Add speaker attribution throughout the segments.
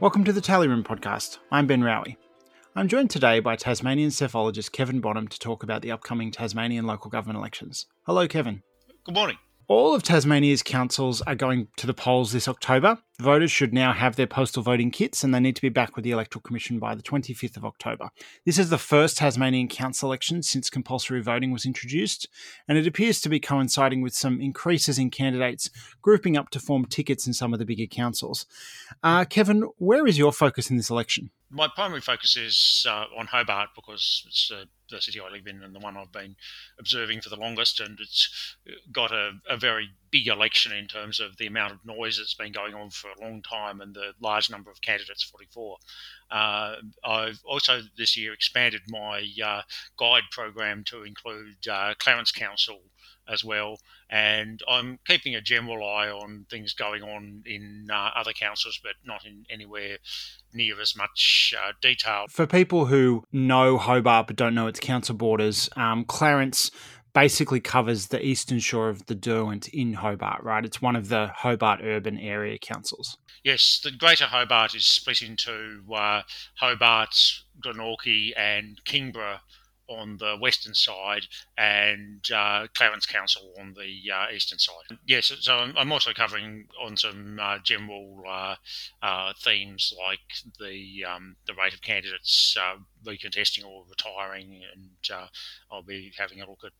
Speaker 1: Welcome to the Tally Room podcast. I'm Ben Raue. I'm joined today by Tasmanian psephologist Kevin Bonham to talk about the upcoming Tasmanian local government elections. Hello, Kevin.
Speaker 2: Good morning.
Speaker 1: All of Tasmania's councils are going to the polls this October. Voters should now have their postal voting kits and they need to be back with the Electoral Commission by the 25th of October. This is the first Tasmanian council election since compulsory voting was introduced, and it appears to be coinciding with some increases in candidates grouping up to form tickets in some of the bigger councils. Uh, Kevin, where is your focus in this election?
Speaker 2: My primary focus is uh, on Hobart because it's uh, the city I live in and the one I've been observing for the longest, and it's got a, a, very big election in terms of the amount of noise that's been going on for a long time and the large number of candidates 44. Uh, I've also this year expanded my uh, guide program to include uh, Clarence Council as well. And I'm keeping a general eye on things going on in uh, other councils, but not in anywhere near as much uh, detail.
Speaker 1: For people who know Hobart but don't know its council borders, um, Clarence basically covers the eastern shore of the Derwent in Hobart, right? It's one of the Hobart urban area councils.
Speaker 2: Yes, the Greater Hobart is split into uh, Hobart, Glenorchy, and Kingborough on the western side and uh, Clarence Council on the uh, eastern side. Yes, so I'm also covering on some uh, general uh, uh, themes like the um, the rate of candidates uh, recontesting or retiring, and I'll be having a look at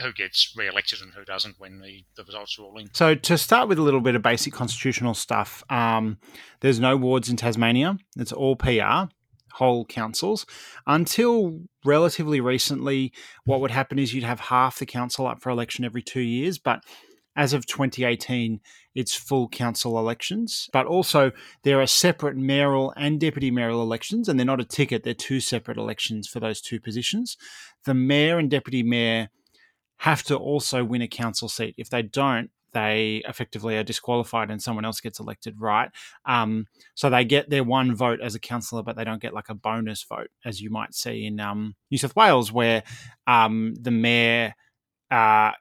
Speaker 2: who gets re-elected and who doesn't when the, the results roll in.
Speaker 1: So to start with a little bit of basic constitutional stuff, um, there's no wards in Tasmania. It's all PR whole councils. Until relatively recently, what would happen is you'd have half the council up for election every two years, but as of 2018, it's full council elections. But also, there are separate mayoral and deputy mayoral elections, and they're not a ticket, they're two separate elections for those two positions. The mayor and deputy mayor have to also win a council seat. If they don't, they effectively are disqualified and someone else gets elected, right? Um, so they get their one vote as a councillor, but they don't get like a bonus vote, as you might see in um, New South Wales, where um, the mayor uh,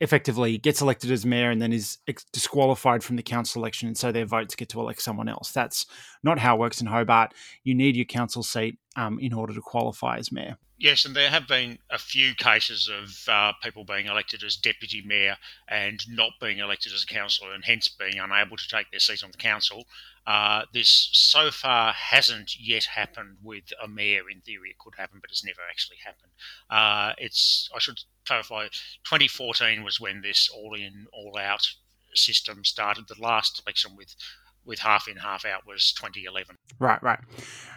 Speaker 1: effectively gets elected as mayor and then is ex- disqualified from the council election, and so their votes get to elect someone else. That's not how it works in Hobart. You need your council seat um, in order to qualify as mayor.
Speaker 2: Yes, and there have been a few cases of uh, people being elected as deputy mayor and not being elected as a councillor and hence being unable to take their seat on the council. Uh, this so far hasn't yet happened with a mayor. In theory, it could happen, but it's never actually happened. Uh, it's I should clarify. 2014 was when this all-in, all-out system started. The last election with with half in, half out was 2011.
Speaker 1: Right, right.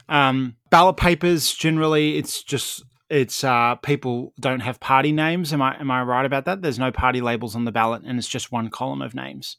Speaker 1: Um, ballot papers generally, it's just it's uh, people don't have party names. Am I am I right about that? There's no party labels on the ballot, and it's just one column of names.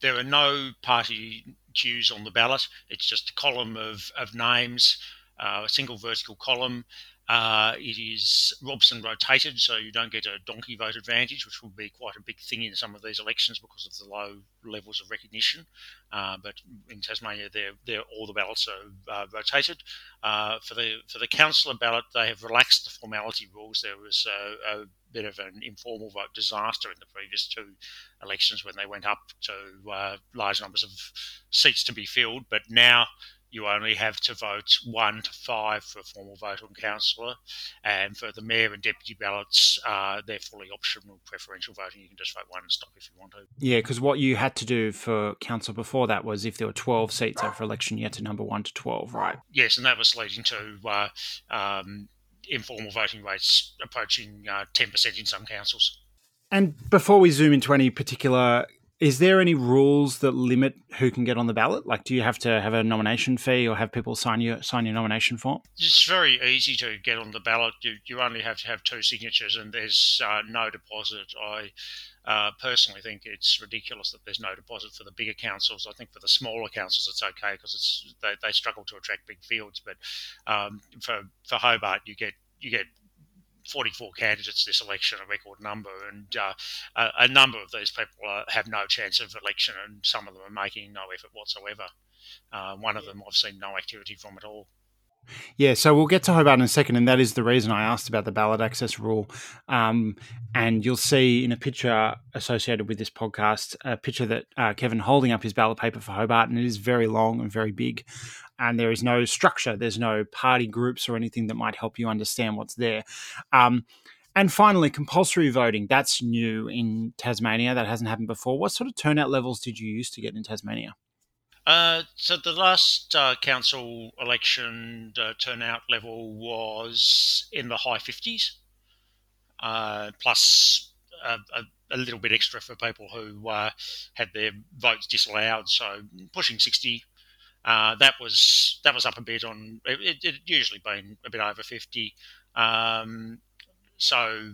Speaker 2: There are no party cues on the ballot. It's just a column of of names, uh, a single vertical column, uh, it is Robson rotated, so you don't get a donkey vote advantage, which will be quite a big thing in some of these elections because of the low levels of recognition. Uh, but in Tasmania, they're, they're, all the ballots are uh, rotated. Uh, for the for the councillor ballot, they have relaxed the formality rules. There was a, a bit of an informal vote disaster in the previous two elections when they went up to uh, large numbers of seats to be filled, but now you only have to vote one to five for a formal vote on councillor, and for the mayor and deputy ballots, uh, they're fully optional preferential voting. You can just vote one and stop if you want to.
Speaker 1: Yeah, because what you had to do for council before that was if there were 12 seats up for election, you had to number one to 12, right?
Speaker 2: Yes, and that was leading to uh, um, informal voting rates approaching uh, 10% in some councils.
Speaker 1: And before we zoom into any particular is there any rules that limit who can get on the ballot? Like, do you have to have a nomination fee or have people sign your sign your nomination form?
Speaker 2: It's very easy to get on the ballot. You, you only have to have two signatures, and there's uh, no deposit. I uh, personally think it's ridiculous that there's no deposit for the bigger councils. I think for the smaller councils, it's okay because it's they, they struggle to attract big fields. But um, for for Hobart, you get you get 44 candidates this election, a record number, and uh, a, a, number of these people uh, have no chance of election, and some of them are making no effort whatsoever. Uh, one of them I've seen no activity from at all.
Speaker 1: Yeah, so we'll get to Hobart in a second, and that is the reason I asked about the ballot access rule. Um, and you'll see in a picture associated with this podcast a picture that uh, Kevin holding up his ballot paper for Hobart, and it is very long and very big. And there is no structure, there's no party groups or anything that might help you understand what's there. Um, and finally, compulsory voting. That's new in Tasmania. That hasn't happened before. What sort of turnout levels did you use to get in Tasmania?
Speaker 2: Uh, so the last uh, council election uh, turnout level was in the high 50s, uh, plus a, a, a, little bit extra for people who uh, had their votes disallowed, so pushing 60. Uh, that was that was up a bit on it. It usually been a bit over 50. Um, so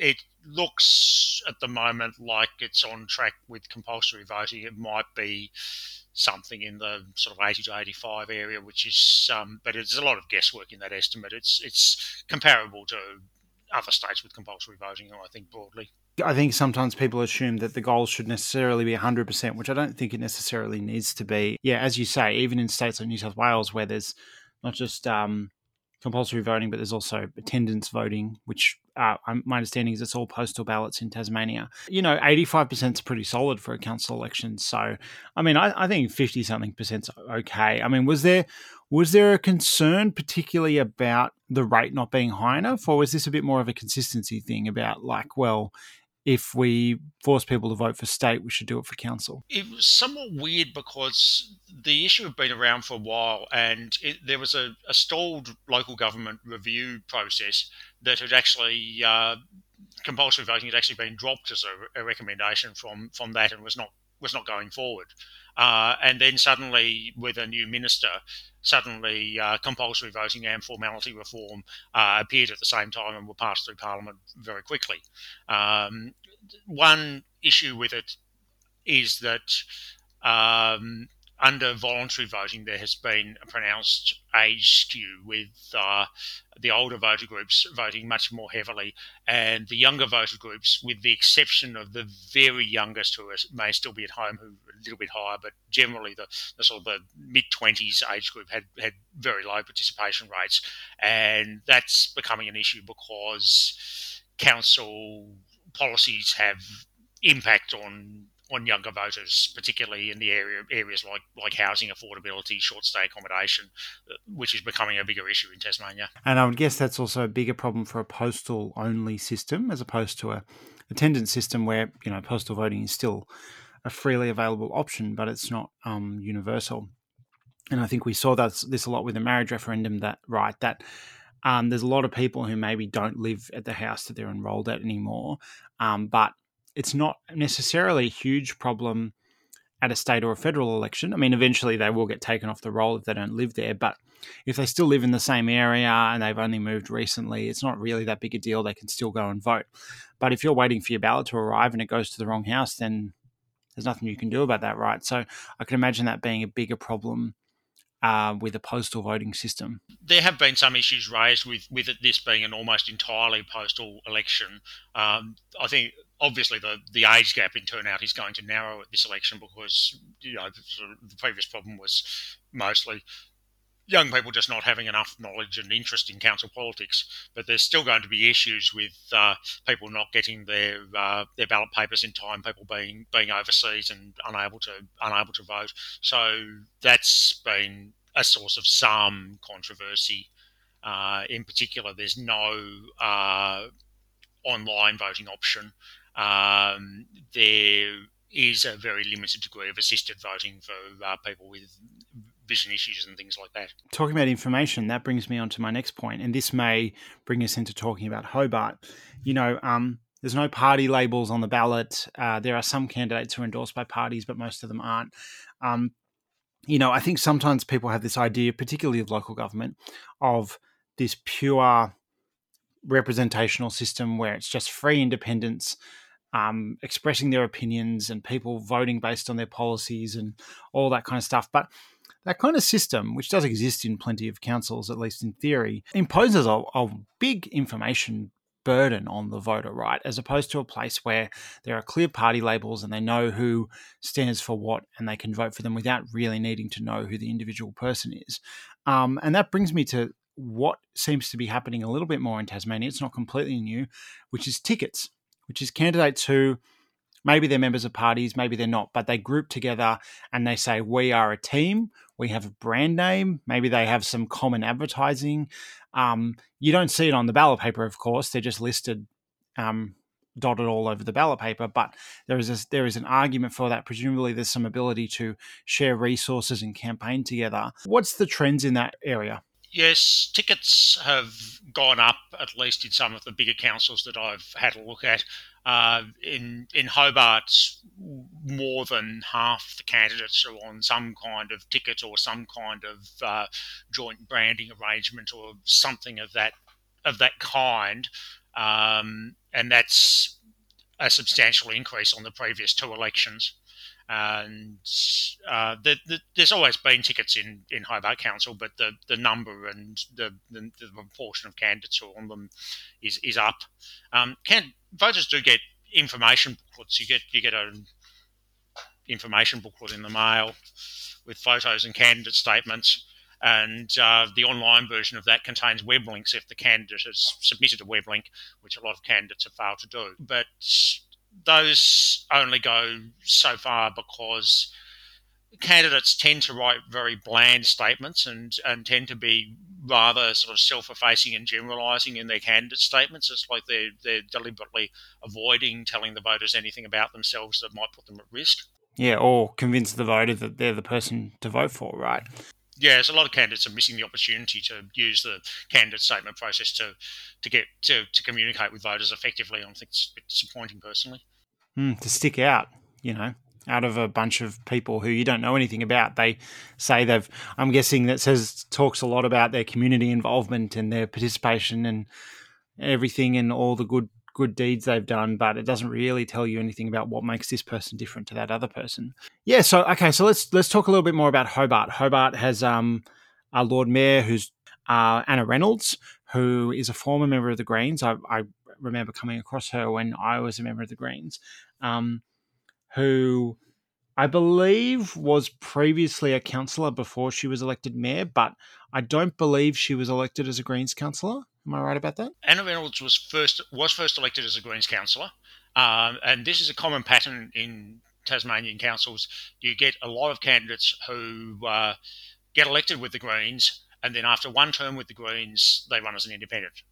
Speaker 2: it looks at the moment like it's on track with compulsory voting. It might be something in the sort of 80 to 85 area, which is, um, but there's a lot of guesswork in that estimate. It's it's comparable to other states with compulsory voting, I think broadly.
Speaker 1: I think sometimes people assume that the goal should necessarily be 100%, which I don't think it necessarily needs to be. Yeah, as you say, even in states like New South Wales, where there's not just um, compulsory voting, but there's also attendance voting, which uh, my understanding is it's all postal ballots in Tasmania. You know, 85% is pretty solid for a council election. So, I mean, I, I think 50 something percent's okay. I mean, was there was there a concern particularly about the rate not being high enough, or was this a bit more of a consistency thing about like, well, if we force people to vote for state, we should do it for council.
Speaker 2: It was somewhat weird because the issue had been around for a while, and it, there was a, a, stalled local government review process that had actually uh, compulsory voting had actually been dropped as a, a, recommendation from from that, and was not was not going forward. Uh, and then suddenly, with a new minister, suddenly uh, compulsory voting and formality reform uh, appeared at the same time and were passed through Parliament very quickly. Um, one issue with it is that um, under voluntary voting, there has been a pronounced age skew with uh, the older voter groups voting much more heavily, and the younger voter groups, with the exception of the very youngest who may still be at home, who are a little bit higher, but generally the, the sort of the mid 20s age group had, had very low participation rates. And that's becoming an issue because council policies have impact on on younger voters, particularly in the area areas like like housing affordability, short stay accommodation, uh, which is becoming a bigger issue in Tasmania.
Speaker 1: And I would guess that's also a bigger problem for a postal only system as opposed to a attendance system where you know postal voting is still a freely available option, but it's not um, universal. And I think we saw that this a lot with the marriage referendum. That right that. Um, there's a lot of people who maybe don't live at the house that they're enrolled at anymore, um, but it's not necessarily a huge problem at a state or a federal election. I mean, eventually they will get taken off the roll if they don't live there, but if they still live in the same area and they've only moved recently, it's not really that big a deal. They can still go and vote. But if you're waiting for your ballot to arrive and it goes to the wrong house, then there's nothing you can do about that, right? So I can imagine that being a bigger problem uh, with a postal voting system.
Speaker 2: There have been some issues raised with with it, this being an almost entirely postal election. Um, I think obviously the the age gap in turnout is going to narrow at this election because you know the, previous problem was mostly young people just not having enough knowledge and interest in council politics. But there's still going to be issues with uh, people not getting their uh, their ballot papers in time, people being being overseas and unable to unable to vote. So that's been a source of some controversy. Uh, in particular, there's no uh, online voting option. Um, there is a very limited degree of assisted voting for uh, people with vision issues and things like that.
Speaker 1: Talking about information, that brings me on to my next point, and this may bring us into talking about Hobart. You know, um, there's no party labels on the ballot. Uh, there are some candidates who are endorsed by parties, but most of them aren't. Um, you know, I think sometimes people have this idea, particularly of local government, of this pure representational system where it's just free independence um, expressing their opinions and people voting based on their policies and all that kind of stuff. But that kind of system, which does exist in plenty of councils, at least in theory, imposes a, a big information burden on the voter, right? As opposed to a place where there are clear party labels and they know who stands for what and they can vote for them without really needing to know who the individual person is. Um, and that brings me to what seems to be happening a little bit more in Tasmania. It's not completely new, which is tickets, which is candidates who maybe they're members of parties, maybe they're not, but they group together and they say, We are a team, we have a brand name, maybe they have some common advertising. Um, you don't see it on the ballot paper, of course, they're just listed. Um, dotted all over the ballot paper but there is a, there is an argument for that. Presumably there's some ability to share resources and campaign together. What's the trends in that area
Speaker 2: Yes, tickets have gone up, at least in some of the bigger councils that I've had a look at. Uh, in in Hobart, more than half the candidates are on some kind of ticket or some kind of uh, joint branding arrangement or something of that of that kind, um, and that's a substantial increase on the previous two elections and uh, the, the, there's always been tickets in, in Hobart Council, but the, the number and the, the, the proportion of candidates on them is is up. Um, can voters do get information booklets? You get you get an information booklet in the mail with photos and candidate statements. And uh, the online version of that contains web links if the candidate has submitted a web link, which a lot of candidates have failed to do. But those only go so far because candidates tend to write very bland statements and, and tend to be rather sort of self-effacing and generalising in their candidate statements. It's like they're they're deliberately avoiding telling the voters anything about themselves that might put them at risk.
Speaker 1: Yeah, or convince the voter that they're the person to vote for, right?
Speaker 2: Yeah, a lot of candidates are missing the opportunity to use the candidate statement process to to get to, to communicate with voters effectively. I think it's a bit disappointing personally.
Speaker 1: Mm, to stick out, you know, out of a bunch of people who you don't know anything about. They say they've. I'm guessing that says talks a lot about their community involvement and their participation and everything and all the good good deeds they've done, but it doesn't really tell you anything about what makes this person different to that other person. Yeah, so okay, so let's let's talk a little bit more about Hobart. Hobart has um, a Lord Mayor who's uh, Anna Reynolds, who is a former member of the Greens. I, I, remember coming across her when I was a member of the Greens, um, who I believe was previously a councillor before she was elected mayor, but I don't believe she was elected as a Greens councillor. Am I right about that?
Speaker 2: Anna Reynolds was first was first elected as a Greens councillor, um, and this is a common pattern in Tasmanian councils. You get a lot of candidates who uh, get elected with the Greens, and then after one term with the Greens, they run as an independent.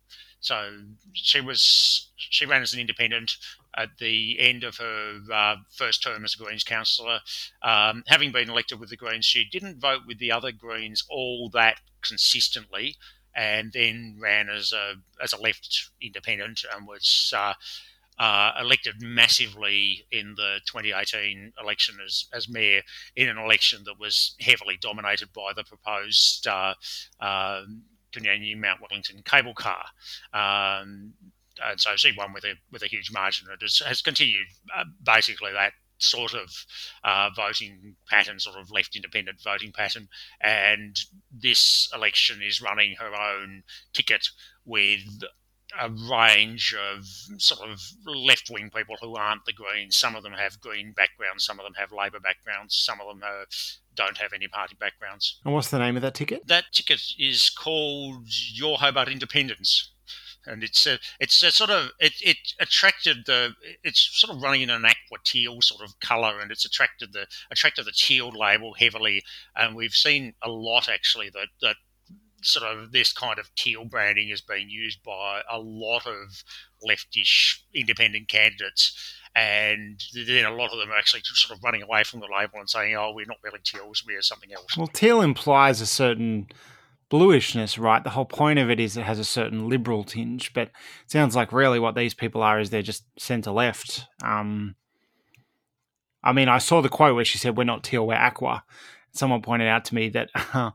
Speaker 2: So she was she ran as an independent at the end of her uh, first term as a Greens councillor. Um, having been elected with the Greens, she didn't vote with the other Greens all that consistently and then ran as a as a left independent and was uh, uh, elected massively in the 2018 election as, as mayor in an election that was heavily dominated by the proposed uh, uh, Mount Wellington cable car. Um, and so she won with a with a huge margin. It has, has continued uh, basically that sort of uh, voting pattern, sort of left independent voting pattern. And this election is running her own ticket with a range of sort of left wing people who aren't the Greens. Some of them have Green backgrounds, some of them have Labor backgrounds, some of them are, don't have any party backgrounds.
Speaker 1: And what's the name of that ticket?
Speaker 2: That ticket is called Your Hobart Independents and it's a, it's a sort of it, it attracted the it's sort of running in an aqua teal sort of color and it's attracted the attracted the teal label heavily and we've seen a lot actually that that sort of this kind of teal branding is being used by a lot of leftish independent candidates and then a lot of them are actually sort of running away from the label and saying, "Oh, we're not really teals; we're something else."
Speaker 1: Well, teal implies a certain bluishness, right? The whole point of it is it has a certain liberal tinge, but sounds like really what these people are is they're just centre left. Um, I mean, I saw the quote where she said, "We're not teal, we're aqua." Someone pointed out to me that uh,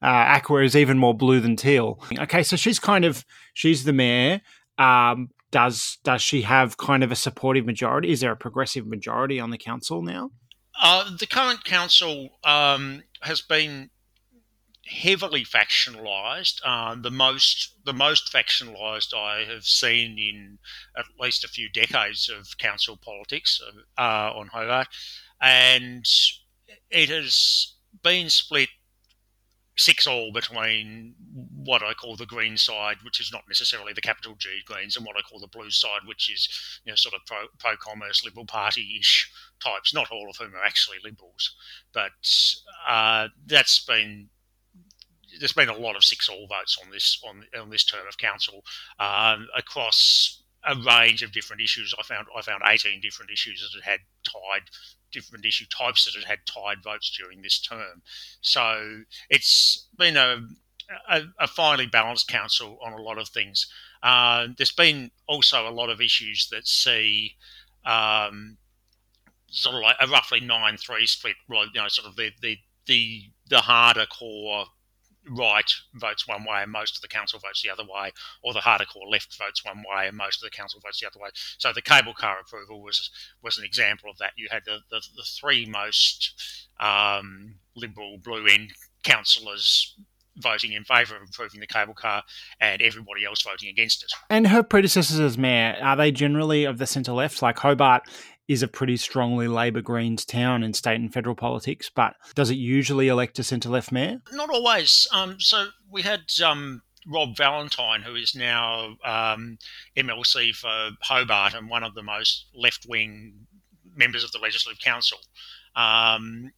Speaker 1: aqua is even more blue than teal. Okay, so she's kind of she's the mayor. Um, does does she have kind of a supportive majority? Is there a progressive majority on the council now?
Speaker 2: Uh, the current council um, has been heavily factionalized. Uh, the most the most factionalized I have seen in at least a few decades of council politics uh, on Hobart, and it has been split six all between what I call the green side, which is not necessarily the capital G Greens, and what I call the blue side, which is you know sort of pro, pro commerce Liberal Party ish types. Not all of whom are actually Liberals, but uh, that's been there's been a lot of six all votes on this on on this term of council um, across a range of different issues. I found I found 18 different issues that had tied different issue types that had had tied votes during this term. So it's been a, a, a finely balanced council on a lot of things. Uh, there's been also a lot of issues that see um, sort of like a roughly nine three split. You know, sort of the the the, the harder core right votes one way and most of the council votes the other way, or the harder core left votes one way and most of the council votes the other way. So the cable car approval was was an example of that. You had the, the, the three most um, liberal blue end councillors voting in favour of approving the cable car and everybody else voting against it.
Speaker 1: And her predecessors as mayor, are they generally of the centre left? Like Hobart is a pretty strongly Labor Greens town in state and federal politics, but does it usually elect a centre left mayor?
Speaker 2: Not always. Um, so we had um, Rob Valentine, who is now um, MLC for Hobart and one of the most left wing members of the Legislative Council. Um,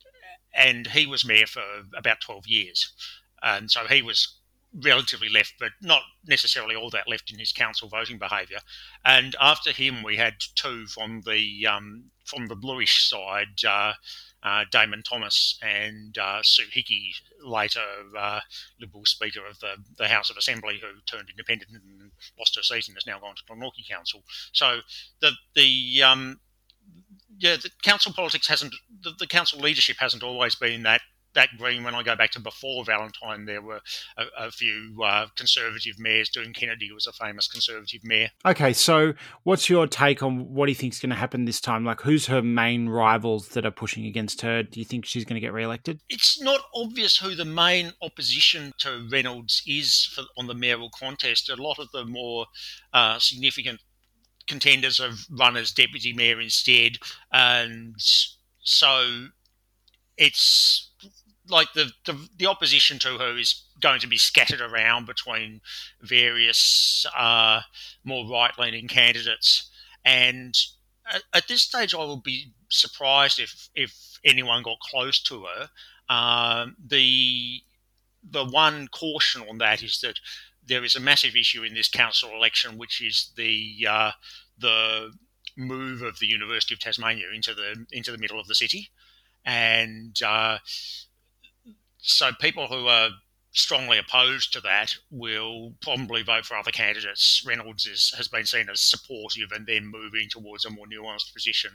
Speaker 2: and he was mayor for about 12 years. And so he was relatively left, but not necessarily all that left in his council voting behaviour. And after him, we had two from the um, from the bluish side, uh, uh, Damon Thomas and uh, Sue Hickey, later uh, Liberal Speaker of the, the House of Assembly, who turned independent and lost her seat and has now gone to Glenorchy Council. So the the um, yeah, the council politics hasn't the, the council leadership hasn't always been that that green, when I go back to before Valentine, there were a, a few uh, conservative mayors Doone Kennedy was a famous conservative mayor.
Speaker 1: Okay, so what's your take on what do you think is going to happen this time? Like, who's her main rivals that are pushing against her? Do you think she's going to get re-elected?
Speaker 2: It's not obvious who the main opposition to Reynolds is for, on the mayoral contest. A lot of the more uh, significant contenders have run as deputy mayor instead, and so it's like the, the, the opposition to her is going to be scattered around between various uh, more right leaning candidates, and at, at, this stage, I would be surprised if if anyone got close to her. Um, the the one caution on that is that there is a massive issue in this council election, which is the uh, the move of the University of Tasmania into the into the middle of the city, and uh, so people who are strongly opposed to that will probably vote for other candidates. Reynolds is, has been seen as supportive and then moving towards a more nuanced position.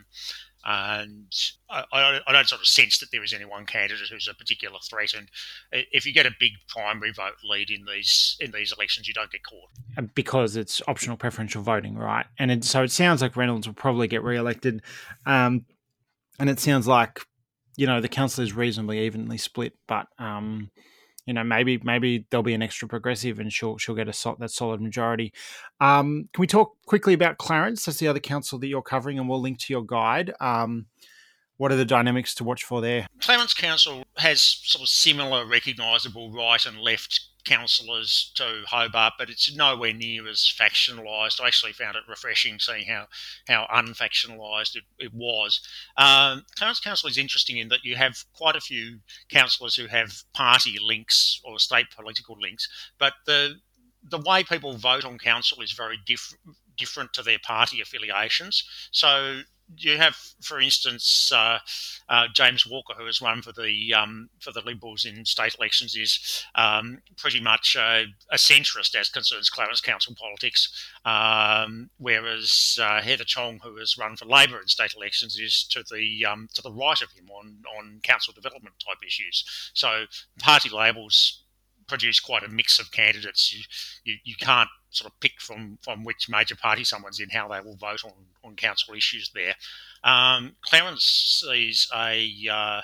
Speaker 2: And I, I, I, don't sort of sense that there is any one candidate who's a particular threat. And if you get a big primary vote lead in these in these elections, you don't get caught
Speaker 1: uh, because it's optional preferential voting, right? And it, so it sounds like Reynolds will probably get re-elected. Um, and it sounds like you know the council is reasonably evenly split, but um, you know maybe maybe there'll be an extra progressive and she'll she'll get a so, that solid majority. Um, can we talk quickly about Clarence? That's the other council that you're covering, and we'll link to your guide. Um, what are the dynamics to watch for there?
Speaker 2: Clarence Council has sort of similar recognisable right and left councillors to Hobart, but it's nowhere near as factionalised. I actually found it refreshing seeing how how unfactionalised it, it was. Um, Clarence Council is interesting in that you have quite a few councillors who have party links or state political links, but the the way people vote on council is very different different to their party affiliations. So you have, for instance, uh, uh, James Walker, who has run for the um, for the Liberals in state elections, is um, pretty much a, a, centrist as concerns Clarence Council politics, um, whereas uh, Heather Chong, who has run for Labor in state elections, is to the um, to the right of him on on council development type issues. So party labels produce quite a mix of candidates. You, you, you can't sort of pick from, from which major party someone's in how they will vote on, on council issues there. Um, Clarence sees a uh,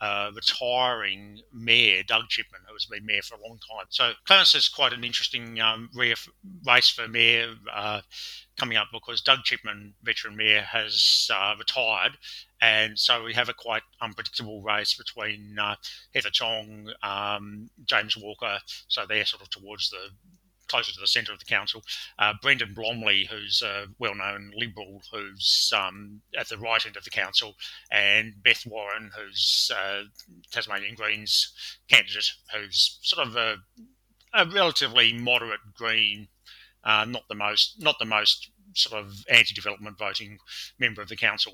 Speaker 2: uh, retiring mayor, Doug Chipman, who has been mayor for a long time. So Clarence is quite an interesting um, race for mayor uh, coming up because Doug Chipman, veteran mayor, has uh, retired and so we have a quite unpredictable race between uh, Heather Chong, um, James Walker. So they're sort of towards the closer to the centre of the council. Uh, Brendan Blomeley, who's a well-known Liberal, who's um, at the right end of the council, and Beth Warren, who's uh, Tasmanian Greens candidate, who's sort of a, a relatively moderate Green, uh, not the most not the most sort of anti-development voting member of the council.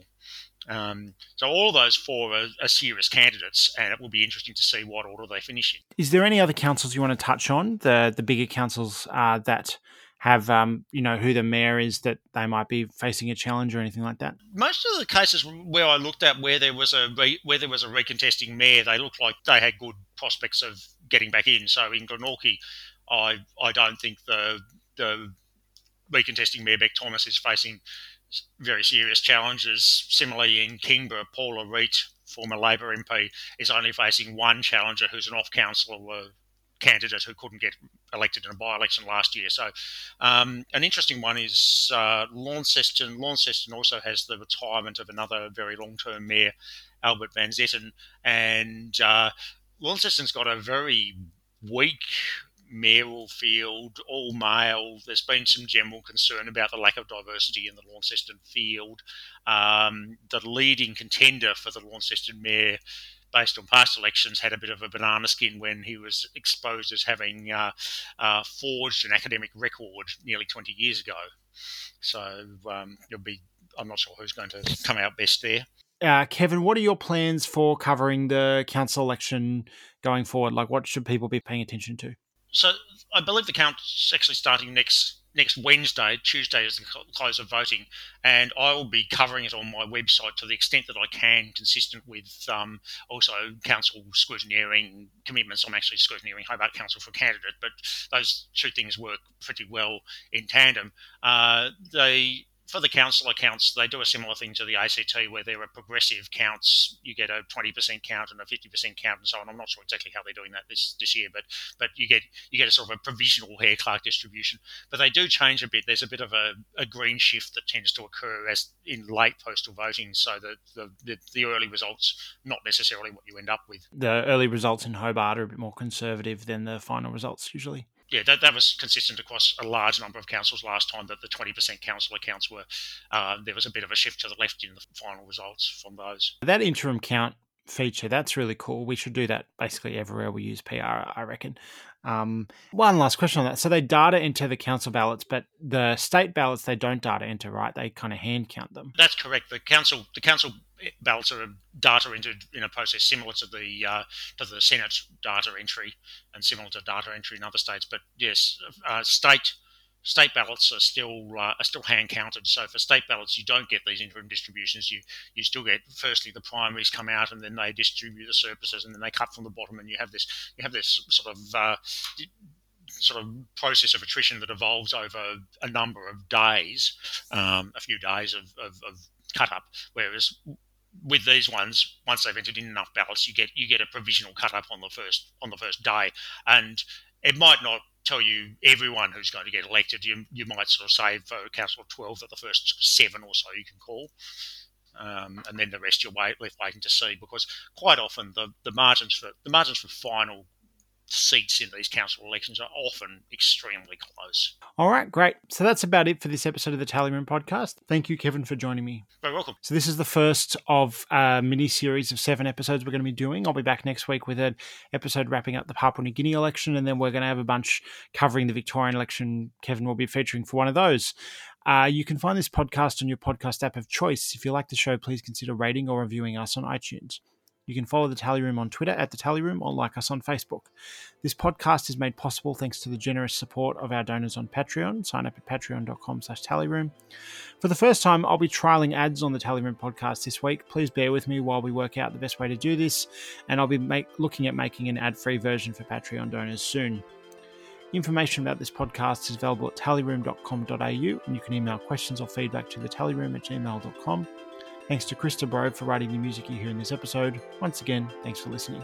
Speaker 2: Um, so all those four are, are, serious candidates, and it will be interesting to see what order they finish in.
Speaker 1: Is there any other councils you want to touch on? The the bigger councils uh, that have um, you know who the mayor is that they might be facing a challenge or anything like that.
Speaker 2: Most of the cases where I looked at where there was a re- where there was a recontesting mayor, they looked like they had good prospects of getting back in. So in Glenorchy, I I don't think the the recontesting Mayor Bec Thomas is facing very serious challenges. Similarly, in Kingborough, Paula Wriedt, former Labor MP, is only facing one challenger who's an off council candidate who couldn't get elected in a by election last year. So, um, an interesting one is uh, Launceston. Launceston also has the retirement of another very long term mayor, Albert Van Zetten. And uh, Launceston's got a very weak mayoral field, all male. There's been some general concern about the lack of diversity in the Launceston field. Um, the leading contender for the Launceston mayor, based on past elections, had a bit of a banana skin when he was exposed as having uh, uh, forged an academic record nearly 20 years ago. So um, it'll be. I'm not sure who's going to come out best there.
Speaker 1: Uh, Kevin, what are your plans for covering the council election going forward? Like, what should people be paying attention to?
Speaker 2: So I believe the count's actually starting next next Wednesday. Tuesday is the close of voting, and I will be covering it on my website to the extent that I can, consistent with um, also council scrutineering commitments. I'm actually scrutineering Hobart Council for candidate, but those two things work pretty well in tandem. Uh, they for the council accounts, they do a similar thing to the ACT where there are progressive counts. You get a 20% count and a 50% count and so on. I'm not sure exactly how they're doing that this, this year, but but you get you get a sort of a provisional Hare Clark distribution. But they do change a bit. There's a bit of a, a green shift that tends to occur as in late postal voting, so the, the, the early results not necessarily what you end up with.
Speaker 1: The early results in Hobart are a bit more conservative than the final results usually
Speaker 2: yeah, that, that was consistent across a large number of councils last time. That the twenty percent council accounts were uh, there was a bit of a shift to the left in the final results from those.
Speaker 1: That interim count feature that's really cool. We should do that basically everywhere we use PR. I reckon. Um, one last question on that. So they data enter the council ballots, but the state ballots they don't data enter, right? They kind of hand count them.
Speaker 2: That's correct. The council the council ballots are data entered in a process similar to the uh, to the Senate data entry and similar to data entry in other states. But yes, uh, state state ballots are still uh, are still hand counted. So for state ballots, you don't get these interim distributions. You you still get firstly the primaries come out, and then they distribute the surpluses, and then they cut from the bottom, and you have this you have this sort of uh, sort of process of attrition that evolves over a number of days, um, a few days of, of, of cut up. Whereas with these ones, once they've entered in enough ballots, you get you get a provisional cut up on the first on the first day, and it might not tell you everyone who's going to get elected. You you might sort of say for Council 12 that the first seven or so you can call. Um, and then the rest you're wait, left waiting to see because quite often the, the margins for the margins for final seats in these council elections are often extremely close.
Speaker 1: All right, great. So that's about it for this episode of the Tally Room podcast. Thank you, Kevin, for joining me.
Speaker 2: Very welcome.
Speaker 1: So this is the first of a mini series of seven episodes we're going to be doing. I'll be back next week with an episode wrapping up the Papua New Guinea election, and then we're going to have a bunch covering the Victorian election. Kevin will be featuring for one of those. Uh, you can find this podcast on your podcast app of choice. If you like the show, please consider rating or reviewing us on iTunes. You can follow the Tally Room on Twitter at the Tally Room or like us on Facebook. This podcast is made possible thanks to the generous support of our donors on Patreon. Sign up at patreon.com slash tallyroom. For the first time, I'll be trialing ads on the Tally Room podcast this week. Please bear with me while we work out the best way to do this, and I'll be make, looking at making an ad-free version for Patreon donors soon. Information about this podcast is available at tallyroom.com.au, and you can email questions or feedback to the tallyroom at gmail.com. Thanks to Krista Bro for writing the music you hear in this episode. Once again, thanks for listening.